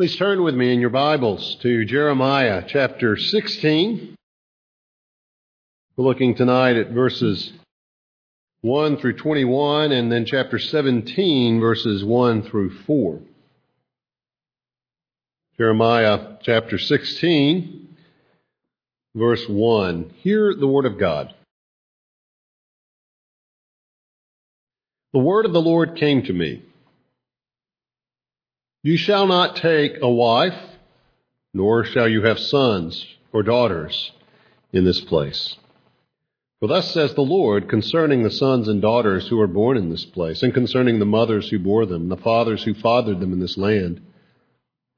Please turn with me in your Bibles to Jeremiah chapter 16. We're looking tonight at verses 1 through 21 and then chapter 17 verses 1 through 4. Jeremiah chapter 16 verse 1. Hear the word of God. The word of the Lord came to me. You shall not take a wife, nor shall you have sons or daughters in this place. For thus says the Lord concerning the sons and daughters who are born in this place, and concerning the mothers who bore them, the fathers who fathered them in this land.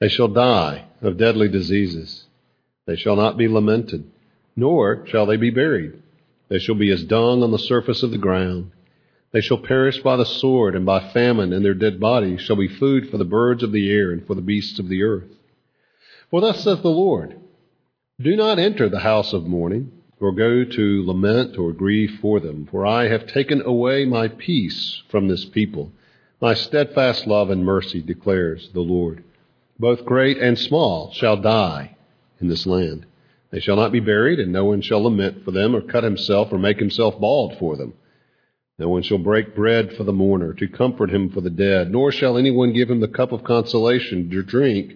They shall die of deadly diseases. They shall not be lamented, nor shall they be buried. They shall be as dung on the surface of the ground. They shall perish by the sword and by famine, and their dead bodies shall be food for the birds of the air and for the beasts of the earth. For thus saith the Lord, Do not enter the house of mourning, or go to lament or grieve for them, for I have taken away my peace from this people. My steadfast love and mercy declares the Lord. Both great and small shall die in this land. They shall not be buried, and no one shall lament for them, or cut himself, or make himself bald for them. No one shall break bread for the mourner to comfort him for the dead, nor shall anyone give him the cup of consolation to drink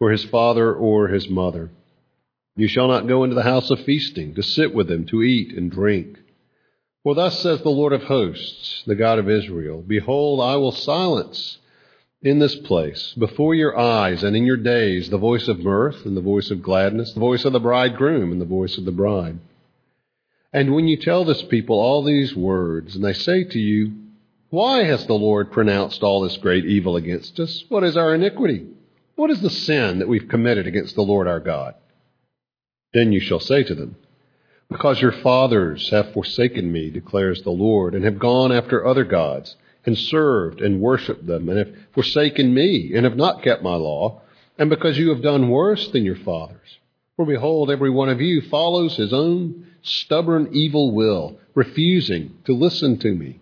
for his father or his mother. You shall not go into the house of feasting to sit with them to eat and drink. For thus says the Lord of hosts, the God of Israel Behold, I will silence in this place, before your eyes and in your days, the voice of mirth and the voice of gladness, the voice of the bridegroom and the voice of the bride. And when you tell this people all these words, and they say to you, Why has the Lord pronounced all this great evil against us? What is our iniquity? What is the sin that we've committed against the Lord our God? Then you shall say to them, Because your fathers have forsaken me, declares the Lord, and have gone after other gods, and served and worshipped them, and have forsaken me, and have not kept my law, and because you have done worse than your fathers. For behold, every one of you follows his own stubborn evil will, refusing to listen to me.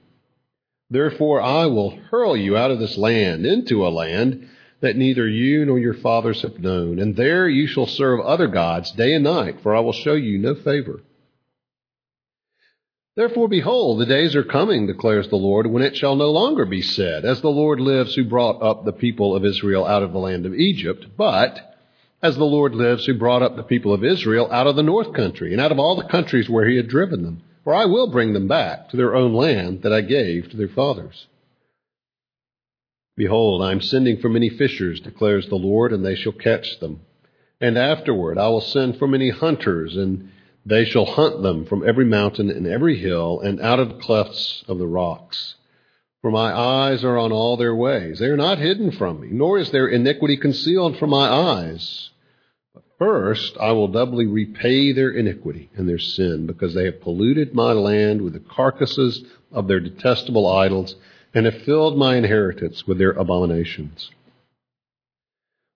Therefore I will hurl you out of this land into a land that neither you nor your fathers have known, and there you shall serve other gods day and night, for I will show you no favor. Therefore, behold, the days are coming, declares the Lord, when it shall no longer be said, As the Lord lives who brought up the people of Israel out of the land of Egypt, but as the Lord lives, who brought up the people of Israel out of the north country and out of all the countries where he had driven them. For I will bring them back to their own land that I gave to their fathers. Behold, I am sending for many fishers, declares the Lord, and they shall catch them. And afterward I will send for many hunters, and they shall hunt them from every mountain and every hill, and out of the clefts of the rocks. For my eyes are on all their ways. They are not hidden from me, nor is their iniquity concealed from my eyes. First, I will doubly repay their iniquity and their sin, because they have polluted my land with the carcasses of their detestable idols, and have filled my inheritance with their abominations.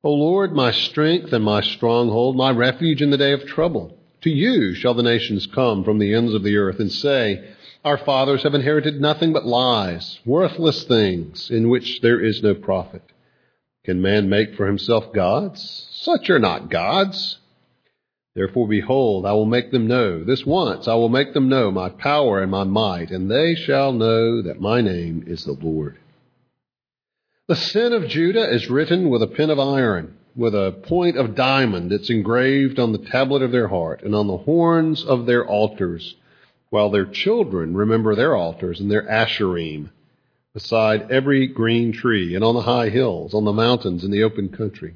O Lord, my strength and my stronghold, my refuge in the day of trouble. To you shall the nations come from the ends of the earth and say, Our fathers have inherited nothing but lies, worthless things, in which there is no profit. Can man make for himself gods? Such are not gods. Therefore, behold, I will make them know, this once I will make them know my power and my might, and they shall know that my name is the Lord. The sin of Judah is written with a pen of iron, with a point of diamond. It's engraved on the tablet of their heart and on the horns of their altars, while their children remember their altars and their asherim, beside every green tree and on the high hills, on the mountains in the open country.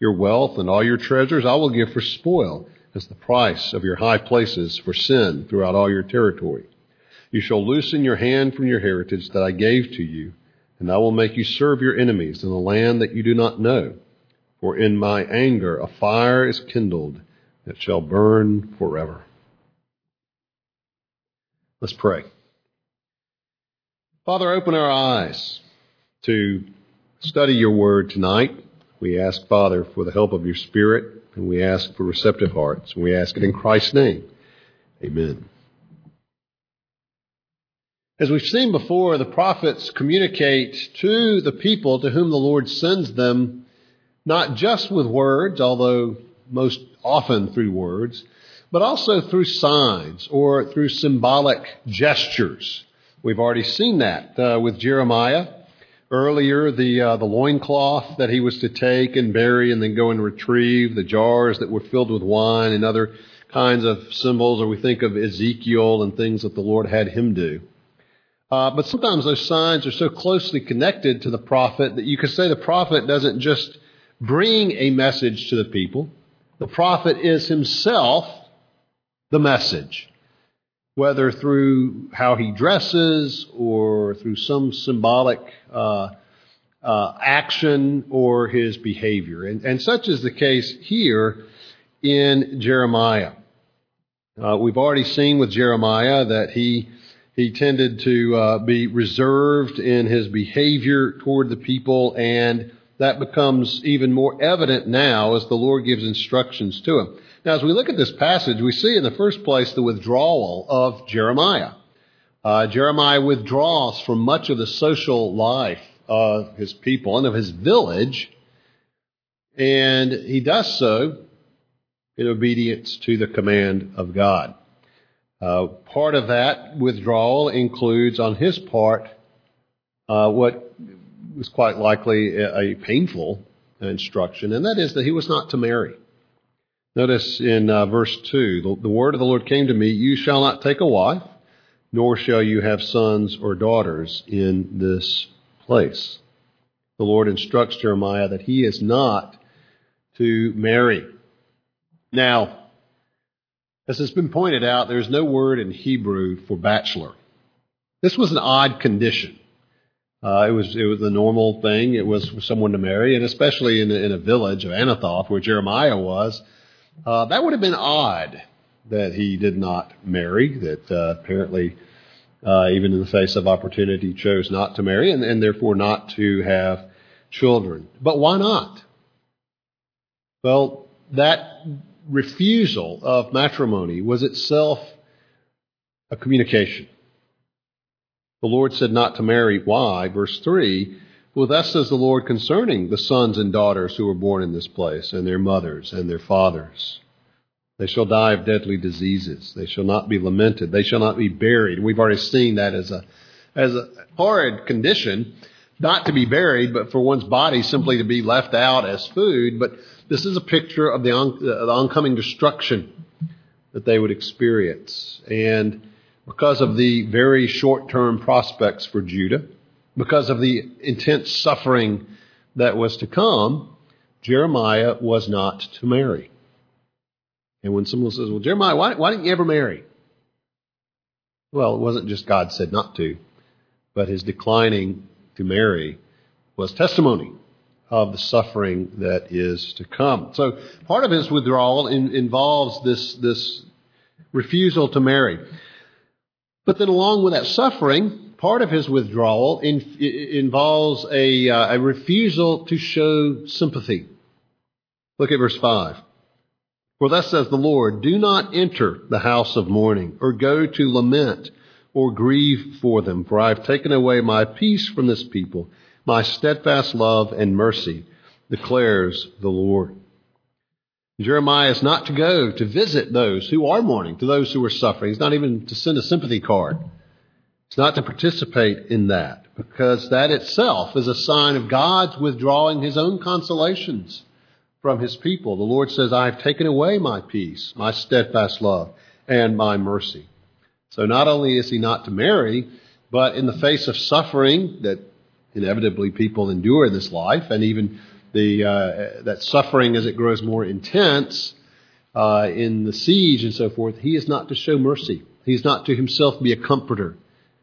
Your wealth and all your treasures I will give for spoil, as the price of your high places for sin throughout all your territory. You shall loosen your hand from your heritage that I gave to you, and I will make you serve your enemies in a land that you do not know. For in my anger a fire is kindled that shall burn forever. Let's pray. Father, open our eyes to study your word tonight. We ask, Father, for the help of your Spirit, and we ask for receptive hearts. We ask it in Christ's name. Amen. As we've seen before, the prophets communicate to the people to whom the Lord sends them, not just with words, although most often through words, but also through signs or through symbolic gestures. We've already seen that uh, with Jeremiah. Earlier, the, uh, the loincloth that he was to take and bury and then go and retrieve, the jars that were filled with wine and other kinds of symbols, or we think of Ezekiel and things that the Lord had him do. Uh, but sometimes those signs are so closely connected to the prophet that you could say the prophet doesn't just bring a message to the people. The prophet is himself the message, whether through how he dresses or through some symbolic uh, uh, action or his behavior. And, and, such is the case here in Jeremiah. Uh, we've already seen with Jeremiah that he he tended to uh, be reserved in his behavior toward the people, and that becomes even more evident now as the Lord gives instructions to him. Now, as we look at this passage, we see in the first place the withdrawal of Jeremiah. Uh, Jeremiah withdraws from much of the social life of his people and of his village, and he does so in obedience to the command of God. Uh, part of that withdrawal includes, on his part, uh, what was quite likely a, a, painful instruction, and that is that he was not to marry. Notice in uh, verse 2 the, the word of the Lord came to me, You shall not take a wife, nor shall you have sons or daughters in this place. The Lord instructs Jeremiah that he is not to marry. Now, as has been pointed out, there's no word in Hebrew for bachelor. This was an odd condition. Uh, it was it was the normal thing. It was for someone to marry, and especially in, in a village of Anathoth where Jeremiah was, uh, that would have been odd that he did not marry. That uh, apparently, uh, even in the face of opportunity, chose not to marry, and, and therefore not to have children. But why not? Well, that refusal of matrimony was itself a communication. The Lord said not to marry. Why? Verse 3 Well, thus says the Lord concerning the sons and daughters who were born in this place, and their mothers and their fathers. They shall die of deadly diseases. They shall not be lamented. They shall not be buried. We've already seen that as a, as a horrid condition, not to be buried, but for one's body simply to be left out as food. But this is a picture of the, on, uh, the oncoming destruction that they would experience. And because of the very short term prospects for Judah, because of the intense suffering that was to come, Jeremiah was not to marry. And when someone says, Well, Jeremiah, why, why didn't you ever marry? Well, it wasn't just God said not to, but his declining to marry was testimony of the suffering that is to come. So part of his withdrawal in, involves this, this refusal to marry. But then along with that suffering, part of his withdrawal in, involves a, uh, a refusal to show sympathy. Look at verse 5. For thus says the Lord, do not enter the house of mourning, or go to lament, or grieve for them, for I have taken away my peace from this people my steadfast love and mercy, declares the Lord. Jeremiah is not to go to visit those who are mourning, to those who are suffering. He's not even to send a sympathy card. He's not to participate in that, because that itself is a sign of God's withdrawing his own consolations from his people. The Lord says, I have taken away my peace, my steadfast love, and my mercy. So not only is he not to marry, but in the face of suffering that inevitably people endure in this life, and even the uh, that suffering as it grows more intense uh, in the siege and so forth. He is not to show mercy. He is not to himself be a comforter,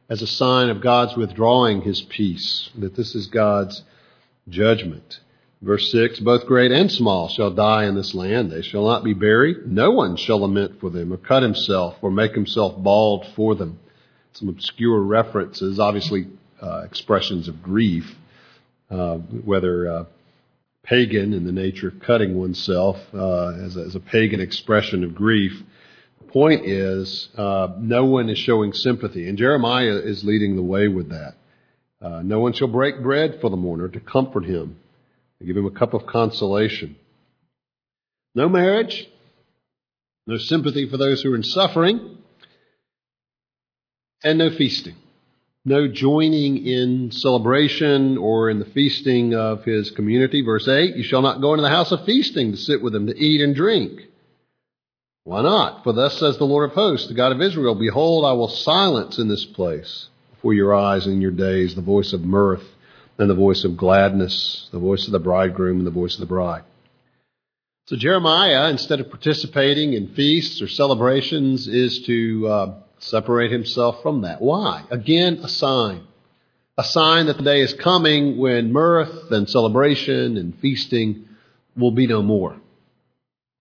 as a sign of God's withdrawing His peace. That this is God's judgment. Verse 6 Both great and small shall die in this land. They shall not be buried. No one shall lament for them, or cut himself, or make himself bald for them. Some obscure references, obviously uh, expressions of grief, uh, whether uh, pagan in the nature of cutting oneself uh, as a, as, a, pagan expression of grief. Point is, uh, no one is showing sympathy, and Jeremiah is leading the way with that. Uh, no one shall break bread for the mourner to comfort him give him a cup of consolation. No marriage, no sympathy for those who are in suffering, and no feasting. No joining in celebration or in the feasting of his community. Verse 8, you shall not go into the house of feasting to sit with them to eat and drink. Why not? For thus says the Lord of hosts, the God of Israel, Behold, I will silence in this place before your eyes and in your days the voice of mirth and the voice of gladness, the voice of the bridegroom, and the voice of the bride. So Jeremiah, instead of participating in feasts or celebrations, is to uh, separate himself from that. Why? Again, a sign. A sign that the day is coming when mirth and celebration and feasting will be no more.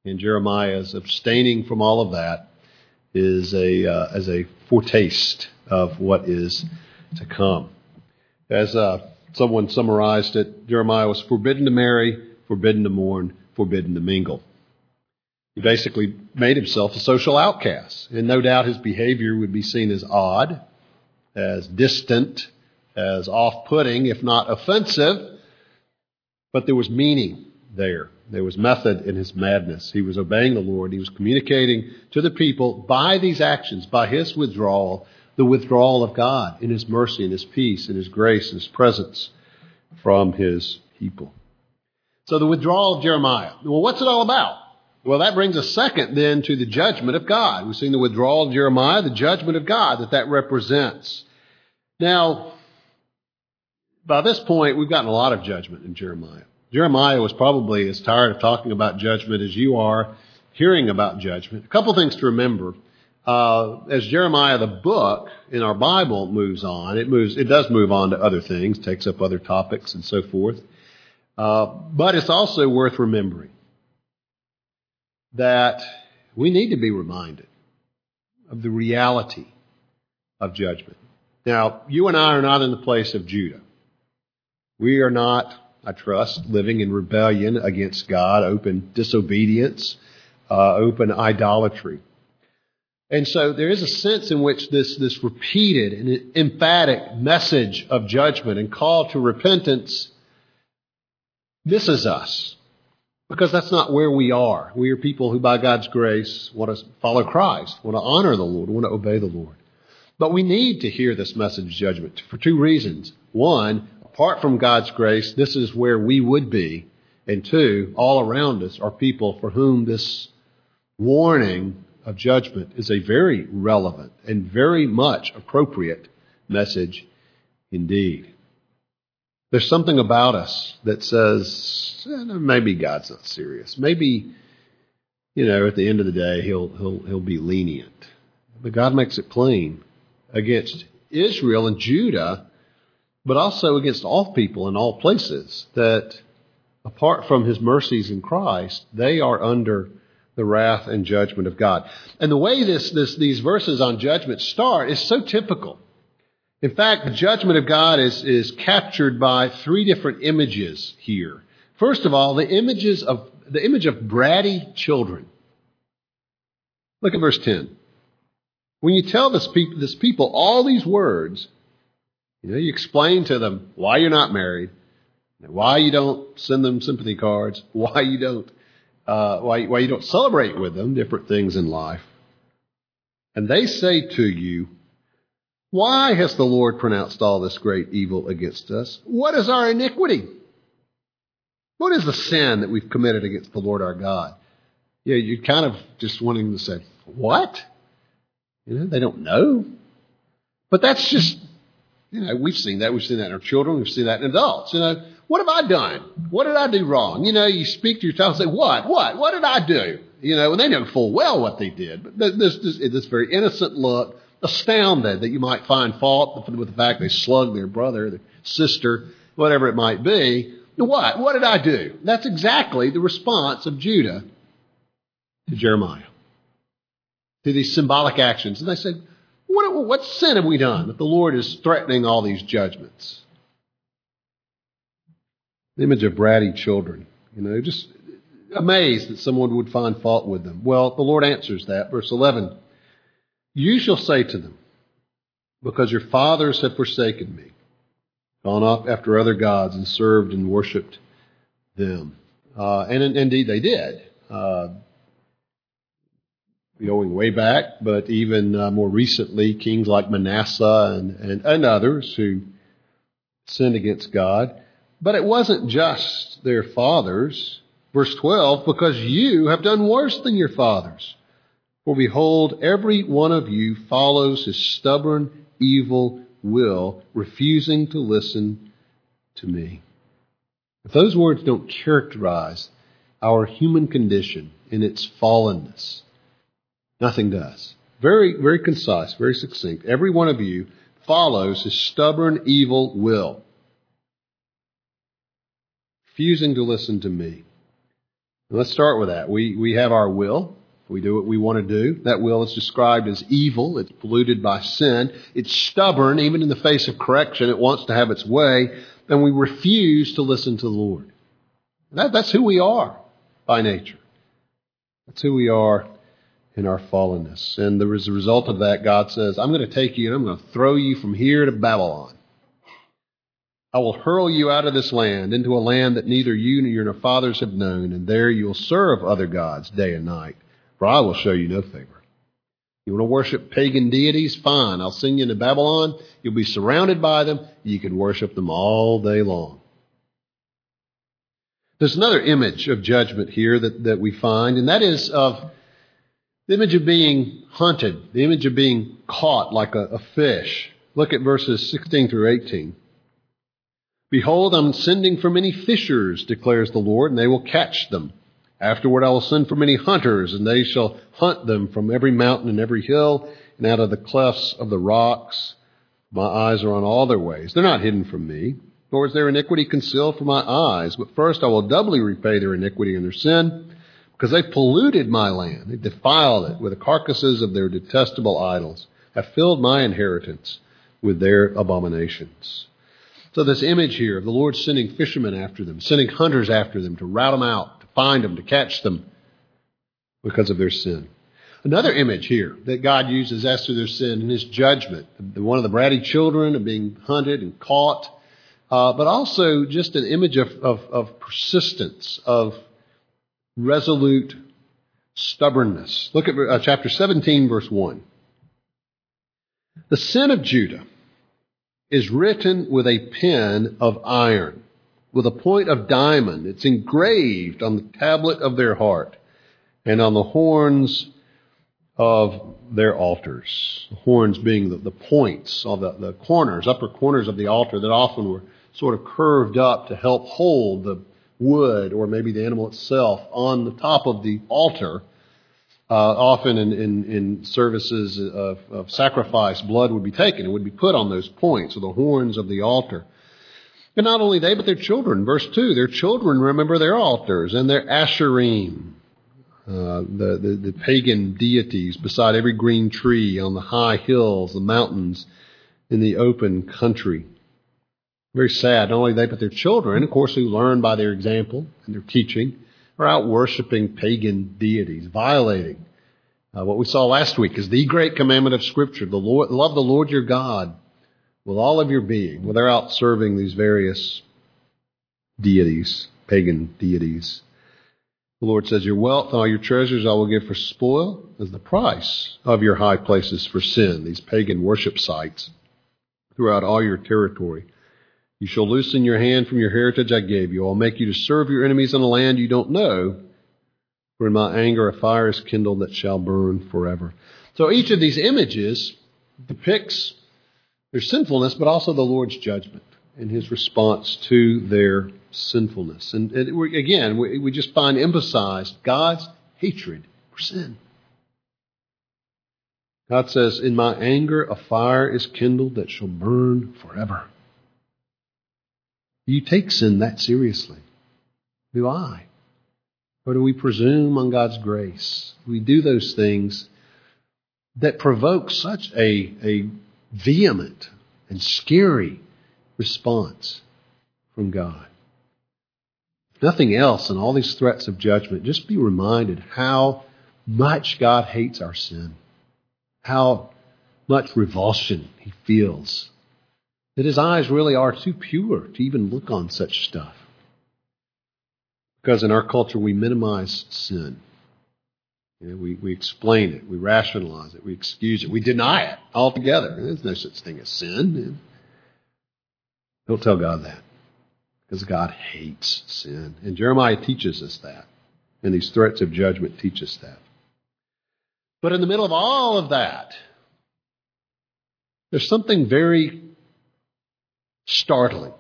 And Jeremiah's abstaining from all of that is a, uh, as a foretaste of what is to come. As uh, Someone summarized it Jeremiah was forbidden to marry, forbidden to mourn, forbidden to mingle. He basically made himself a social outcast, and no doubt his behavior would be seen as odd, as distant, as off putting, if not offensive. But there was meaning there. There was method in his madness. He was obeying the Lord. He was communicating to the people by these actions, by his withdrawal, the withdrawal of God in His mercy and His peace and His grace and His presence from His people. So the withdrawal of Jeremiah. Well, what's it all about? Well, that brings us second then to the judgment of God. We've seen the withdrawal of Jeremiah, the judgment of God that that represents. Now, by this point, we've gotten a lot of judgment in Jeremiah. Jeremiah was probably as tired of talking about judgment as you are hearing about judgment. A couple things to remember uh, as Jeremiah the book in our Bible moves on, it moves, it does move on to other things, takes up other topics and so forth. Uh, but it's also worth remembering that we need to be reminded of the reality of judgment. Now, you and I are not in the place of Judah. We are not, I trust, living in rebellion against God, open disobedience, uh, open idolatry. And so there is a sense in which this, this repeated and emphatic message of judgment and call to repentance misses us. Because that's not where we are. We are people who, by God's grace, want to follow Christ, want to honor the Lord, want to obey the Lord. But we need to hear this message of judgment for two reasons. One, apart from God's grace, this is where we would be. And two, all around us are people for whom this warning of judgment is a very relevant and very much appropriate message indeed. There's something about us that says eh, maybe God's not serious. Maybe you know at the end of the day he'll he'll he'll be lenient. But God makes it plain against Israel and Judah, but also against all people in all places that apart from his mercies in Christ, they are under the wrath and judgment of God. And the way this, this, these verses on judgment start is so typical. In fact, the judgment of God is, is captured by three different images here. First of all, the images of the image of bratty children. Look at verse 10. When you tell this this people all these words, you know, you explain to them why you're not married, why you don't send them sympathy cards, why you don't uh, why, why you don't celebrate with them different things in life. And they say to you, Why has the Lord pronounced all this great evil against us? What is our iniquity? What is the sin that we've committed against the Lord our God? Yeah, you're kind of just wanting to say, What? You know, they don't know. But that's just, you know, we've seen that. We've seen that in our children. We've seen that in adults. You know, what have I done? What did I do wrong? You know, you speak to your child and say, What? What? What did I do? You know, and they know full well what they did. But this, this, this very innocent look, astounded that you might find fault with the fact they slugged their brother, their sister, whatever it might be. What? What did I do? That's exactly the response of Judah to Jeremiah, to these symbolic actions. And they said, what, what sin have we done that the Lord is threatening all these judgments? The image of bratty children, you know, just amazed that someone would find fault with them. Well, the Lord answers that. Verse 11 You shall say to them, Because your fathers have forsaken me, gone up after other gods, and served and worshipped them. Uh, and in, indeed they did. Uh, going way back, but even uh, more recently, kings like Manasseh and, and, and others who sinned against God. But it wasn't just their fathers. Verse 12, because you have done worse than your fathers. For behold, every one of you follows his stubborn, evil will, refusing to listen to me. If those words don't characterize our human condition in its fallenness, Nothing does. Very, very concise, very succinct. Every one of you follows his stubborn, evil will, refusing to listen to me. let's start with that. We, we have our will. We do what we want to do. That will is described as evil. It's polluted by sin. It's stubborn, even in the face of correction. It wants to have its way. And we refuse to listen to the Lord. That, that's who we are by nature. That's who we are in our fallenness. And as a result of that, God says, I'm going to take you and I'm going to throw you from here to Babylon. I will hurl you out of this land into a land that neither you nor your fathers have known, and there you will serve other gods day and night, for I will show you no favor. You want to worship pagan deities? Fine. I'll send you into Babylon. You'll be surrounded by them. You can worship them all day long. There's another image of judgment here that, that we find, and that is of the image of being hunted, the image of being caught like a, a fish. Look at verses 16 through 18. Behold, I'm sending for many fishers, declares the Lord, and they will catch them. Afterward, I will send for many hunters, and they shall hunt them from every mountain and every hill, and out of the clefts of the rocks. My eyes are on all their ways. They're not hidden from me, nor is their iniquity concealed from my eyes. But first, I will doubly repay their iniquity and their sin because they polluted my land. They defiled it with the carcasses of their detestable idols, have filled my inheritance with their abominations. So this image here of the Lord sending fishermen after them, sending hunters after them to rout them out, to find them, to catch them because of their sin. Another image here that God uses as to their sin in his judgment. One of the bratty children of being hunted and caught, uh, but also just an image of, of, of persistence, of resolute stubbornness. Look at uh, chapter 17, verse 1. The sin of Judah is written with a pen of iron, with a point of diamond. It's engraved on the tablet of their heart and on the horns of their altars. The horns being the, the points, of the, the corners, upper corners of the altar that often were sort of curved up to help hold the wood or maybe the animal itself on the top of the altar. Uh, often in, in, in services of, of, sacrifice, blood would be taken and would be put on those points or the horns of the altar. And not only they, but their children. Verse 2 their children remember their altars and their asherim, uh, the, the, the pagan deities beside every green tree on the high hills, the mountains, in the open country. Very sad. Not only they, but their children, of course, who learn by their example and their teaching, are out worshiping pagan deities, violating uh, what we saw last week is the great commandment of Scripture: the Lord, love the Lord your God with all of your being. Well, they're out serving these various deities, pagan deities. The Lord says, Your wealth and all your treasures I will give for spoil as the price of your high places for sin, these pagan worship sites throughout all your territory. You shall loosen your hand from your heritage I gave you. I'll make you to serve your enemies in a land you don't know. For in my anger a fire is kindled that shall burn forever. So each of these images depicts their sinfulness, but also the Lord's judgment and his response to their sinfulness. And, again, we just find emphasized God's hatred for sin. God says, In my anger a fire is kindled that shall burn forever. You take sin that seriously? Do I? Or do we presume on God's grace? We do those things that provoke such a, a vehement and scary response from God. Nothing else in all these threats of judgment, just be reminded how much God hates our sin, how much revulsion he feels, that his eyes really are too pure to even look on such stuff. Because in our culture, we minimize sin. You know, we, we explain it, we rationalize it, we excuse it, we deny it altogether. There's no such thing as sin. Don't tell God that. Because God hates sin. And Jeremiah teaches us that. And these threats of judgment teach us that. But in the middle of all of that, there's something very startling.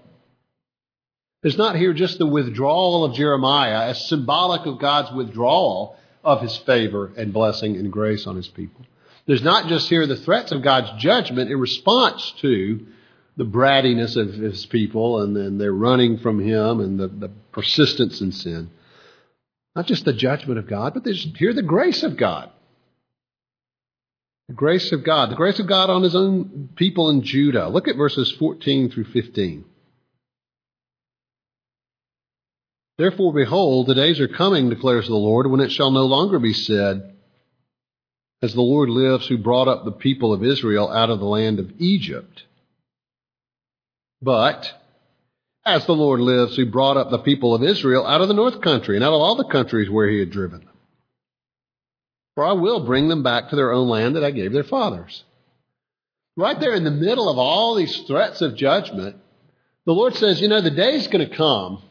There's not here just the withdrawal of Jeremiah as symbolic of God's withdrawal of his favor and blessing and grace on his people. There's not just here the threats of God's judgment in response to the brattiness of his people and then their running from him and the, the persistence in sin. Not just the judgment of God, but there's here the grace of God. The grace of God. The grace of God on his own people in Judah. Look at verses 14 through 15. Therefore, behold, the days are coming, declares the Lord, when it shall no longer be said, As the Lord lives, who brought up the people of Israel out of the land of Egypt. But, as the Lord lives, who brought up the people of Israel out of the north country and out of all the countries where he had driven them. For I will bring them back to their own land that I gave their fathers. Right there in the middle of all these threats of judgment, the Lord says, you know, the day's going to come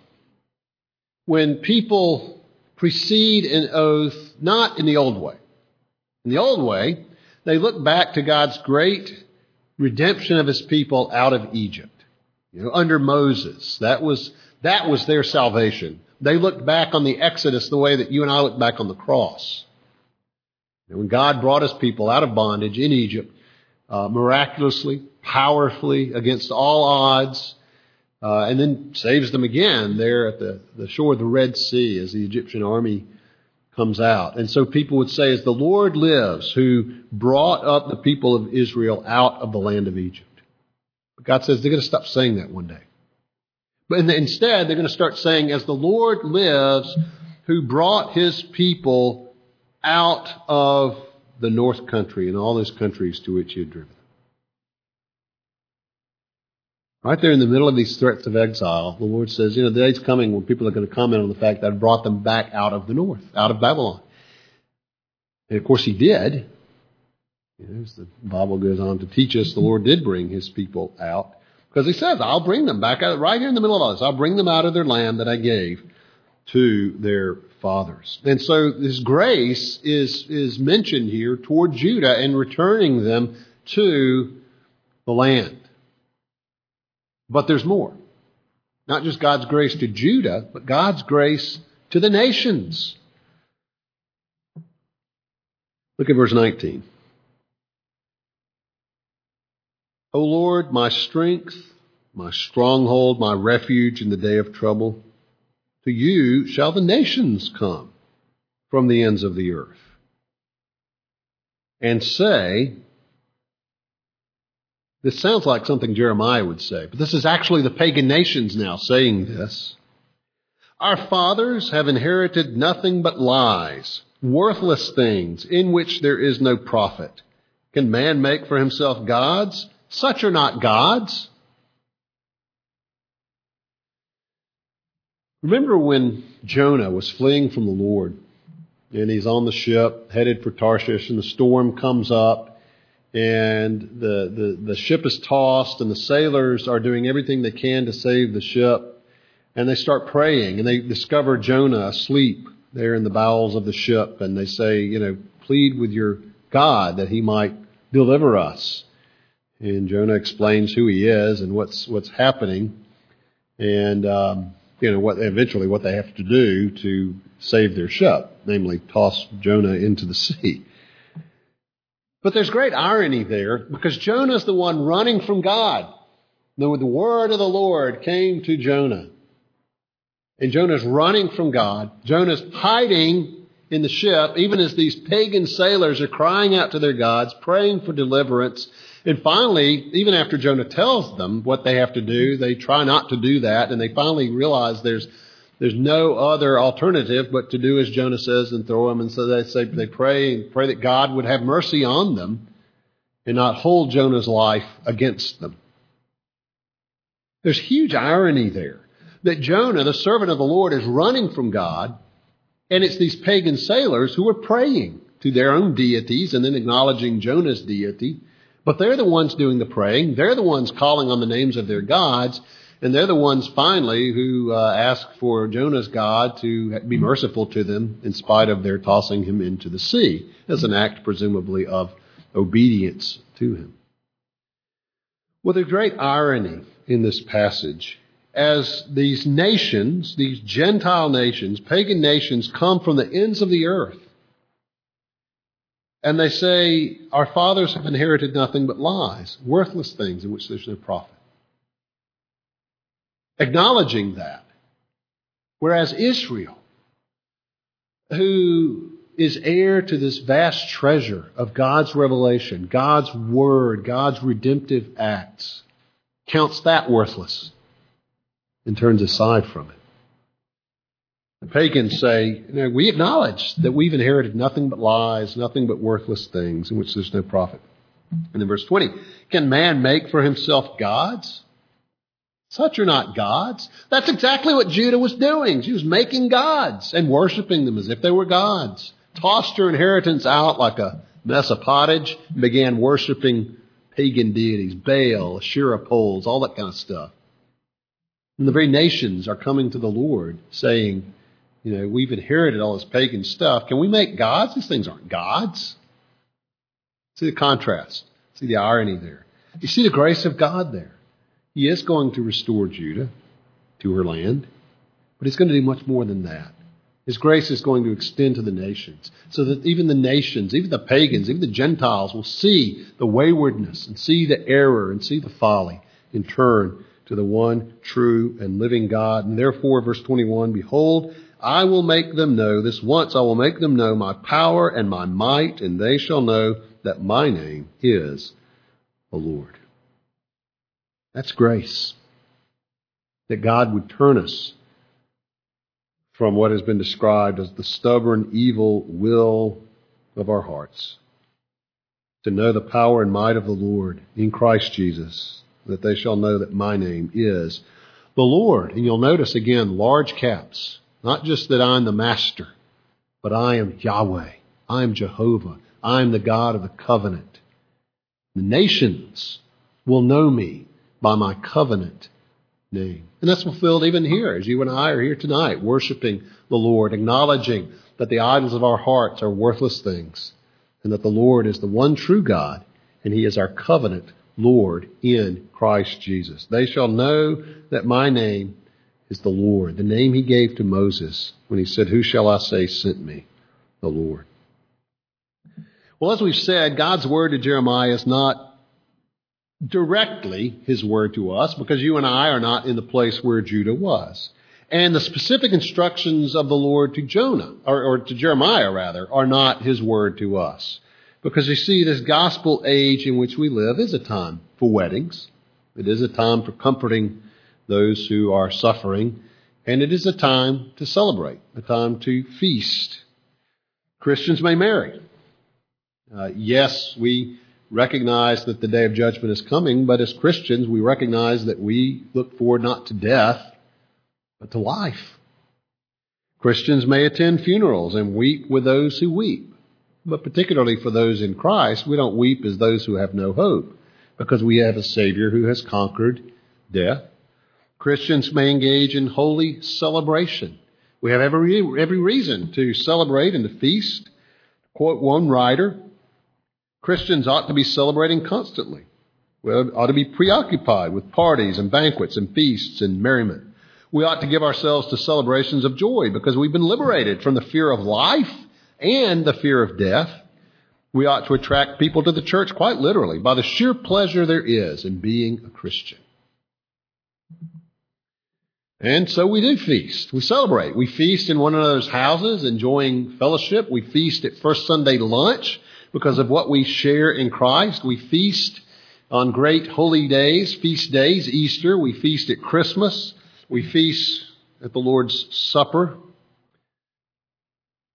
when people precede an oath not in the old way. In the old way, they look back to God's great redemption of his people out of Egypt. You know, under Moses, that was, that was their salvation. They looked back on the Exodus the way that you and I look back on the cross. And when God brought his people out of bondage in Egypt, uh, miraculously, powerfully, against all odds, uh, and then saves them again there at the, the shore of the Red Sea as the Egyptian army comes out. And so people would say, as the Lord lives, who brought up the people of Israel out of the land of Egypt. But God says they're going to stop saying that one day. But instead, they're going to start saying, as the Lord lives, who brought his people out of the north country and all those countries to which he had driven. Right there in the middle of these threats of exile, the Lord says, you know, the day's coming when people are going to comment on the fact that I brought them back out of the north, out of Babylon. And of course he did. You know, as the Bible goes on to teach us, the Lord did bring his people out. Because he says, I'll bring them back out, right here in the middle of all this. I'll bring them out of their land that I gave to their fathers. And so this grace is, is mentioned here toward Judah and returning them to the land. But there's more. Not just God's grace to Judah, but God's grace to the nations. Look at verse 19. O Lord, my strength, my stronghold, my refuge in the day of trouble, to you shall the nations come from the ends of the earth and say, this sounds like something Jeremiah would say, but this is actually the pagan nations now saying this. Our fathers have inherited nothing but lies, worthless things in which there is no profit. Can man make for himself gods? Such are not gods. Remember when Jonah was fleeing from the Lord and he's on the ship headed for Tarshish and the storm comes up and the, the, the ship is tossed, and the sailors are doing everything they can to save the ship. And they start praying, and they discover Jonah asleep there in the bowels of the ship, and they say, you know, plead with your God that he might deliver us. And Jonah explains who he is and what's what's happening, and um, you know what eventually what they have to do to save their ship, namely toss Jonah into the sea. But there's great irony there because Jonah's the one running from God. the word of the Lord came to Jonah. And Jonah's running from God. Jonah's hiding in the ship, even as these pagan sailors are crying out to their gods, praying for deliverance. And finally, even after Jonah tells them what they have to do, they try not to do that, and they finally realize there's there's no other alternative but to do as Jonah says and throw him. And so they say they pray and pray that God would have mercy on them and not hold Jonah's life against them. There's huge irony there that Jonah, the servant of the Lord, is running from God, and it's these pagan sailors who are praying to their own deities and then acknowledging Jonah's deity. But they're the ones doing the praying. They're the ones calling on the names of their gods. And they're the ones finally who uh, ask for Jonah's God to be merciful to them in spite of their tossing him into the sea as an act, presumably, of obedience to him. Well, there's great irony in this passage as these nations, these Gentile nations, pagan nations, come from the ends of the earth. And they say, Our fathers have inherited nothing but lies, worthless things in which there's no profit. Acknowledging that. Whereas Israel, who is heir to this vast treasure of God's revelation, God's word, God's redemptive acts, counts that worthless and turns aside from it. The pagans say, we acknowledge that we've inherited nothing but lies, nothing but worthless things in which there's no profit. And in verse 20, can man make for himself gods? Such are not gods. That's exactly what Judah was doing. She was making gods and worshiping them as if they were gods. Tossed her inheritance out like a mess of pottage and began worshiping pagan deities, Baal, Asherah poles, all that kind of stuff. And the very nations are coming to the Lord saying, you know, we've inherited all this pagan stuff. Can we make gods? These things aren't gods. See the contrast. See the irony there. You see the grace of God there. He is going to restore Judah to her land, but he's going to do much more than that. His grace is going to extend to the nations, so that even the nations, even the pagans, even the Gentiles will see the waywardness and see the error and see the folly and turn to the one true and living God. And therefore, verse 21, behold, I will make them know, this once I will make them know my power and my might, and they shall know that my name is the Lord. That's grace. That God would turn us from what has been described as the stubborn, evil will of our hearts to know the power and might of the Lord in Christ Jesus that they shall know that my name is the Lord. And you'll notice again large caps. Not just that I'm the master, but I am Yahweh. I am Jehovah. I am the God of the covenant. The nations will know me by my covenant name. And that's fulfilled even here, as you and I are here tonight, worshiping the Lord, acknowledging that the idols of our hearts are worthless things, and that the Lord is the one true God, and He is our covenant Lord in Christ Jesus. They shall know that my name is the Lord, the name he gave to Moses when he said, Who shall I say sent me? The Lord. Well, as we've said, God's word to Jeremiah is not directly his word to us because you and I are not in the place where Judah was. And the specific instructions of the Lord to Jonah, or, or to Jeremiah rather, are not his word to us. Because you see, this gospel age in which we live is a time for weddings. It is a time for comforting those who are suffering. And it is a time to celebrate, a time to feast. Christians may marry. Uh, yes, we recognize that the day of judgment is coming, but as Christians, we recognize that we look forward not to death, but to life. Christians may attend funerals and weep with those who weep. But particularly for those in Christ, we don't weep as those who have no hope, because we have a Savior who has conquered death. Christians may engage in holy celebration. We have every, every reason to celebrate and to feast. Quote one writer, Christians ought to be celebrating constantly. We ought to be preoccupied with parties and banquets and feasts and merriment. We ought to give ourselves to celebrations of joy because we've been liberated from the fear of life and the fear of death, we ought to attract people to the church quite literally by the sheer pleasure there is in being a Christian. And so we do feast. We celebrate. We feast in one another's houses, enjoying fellowship. We feast at First Sunday lunch because of what we share in Christ. We feast on great holy days, feast days, Easter. We feast at Christmas. We feast at the Lord's Supper.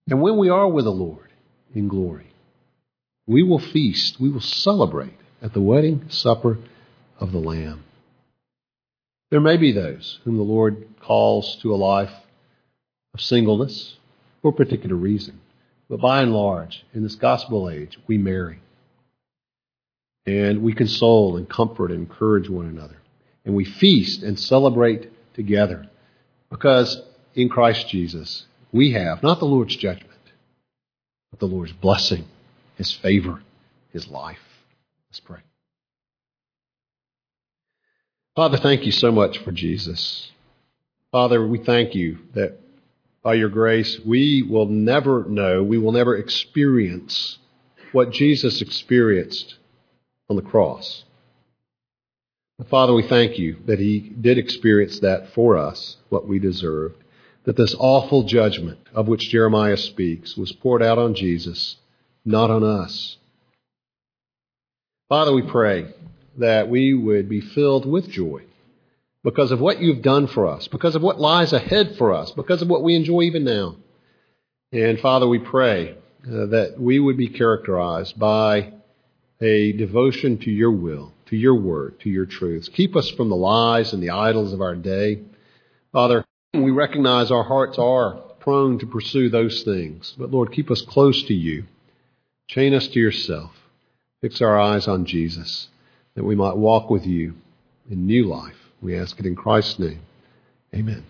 And when we are with the Lord in glory, we will feast, we will celebrate at the wedding supper of the Lamb. There may be those whom the Lord calls to a life of singleness for a particular reason. But by and large, in this gospel age, we marry. And we console and comfort and encourage one another. And we feast and celebrate together. Because in Christ Jesus, we have not the Lord's judgment, but the Lord's blessing, His favor, His life. Let's pray. Father, thank you so much for Jesus. Father, we thank you that by your grace, we will never know, we will never experience what Jesus experienced on the cross. Father, we thank you that he did experience that for us, what we deserved, that this awful judgment of which Jeremiah speaks was poured out on Jesus, not on us. Father, we pray that we would be filled with joy because of what you've done for us, because of what lies ahead for us, because of what we enjoy even now. And Father, we pray uh, that we would be characterized by a devotion to your will, to your word, to your truths. Keep us from the lies and the idols of our day. Father, we recognize our hearts are prone to pursue those things, but Lord, keep us close to you. Chain us to yourself. Fix our eyes on Jesus that we might walk with you in new life. We ask it in Christ's name. Amen.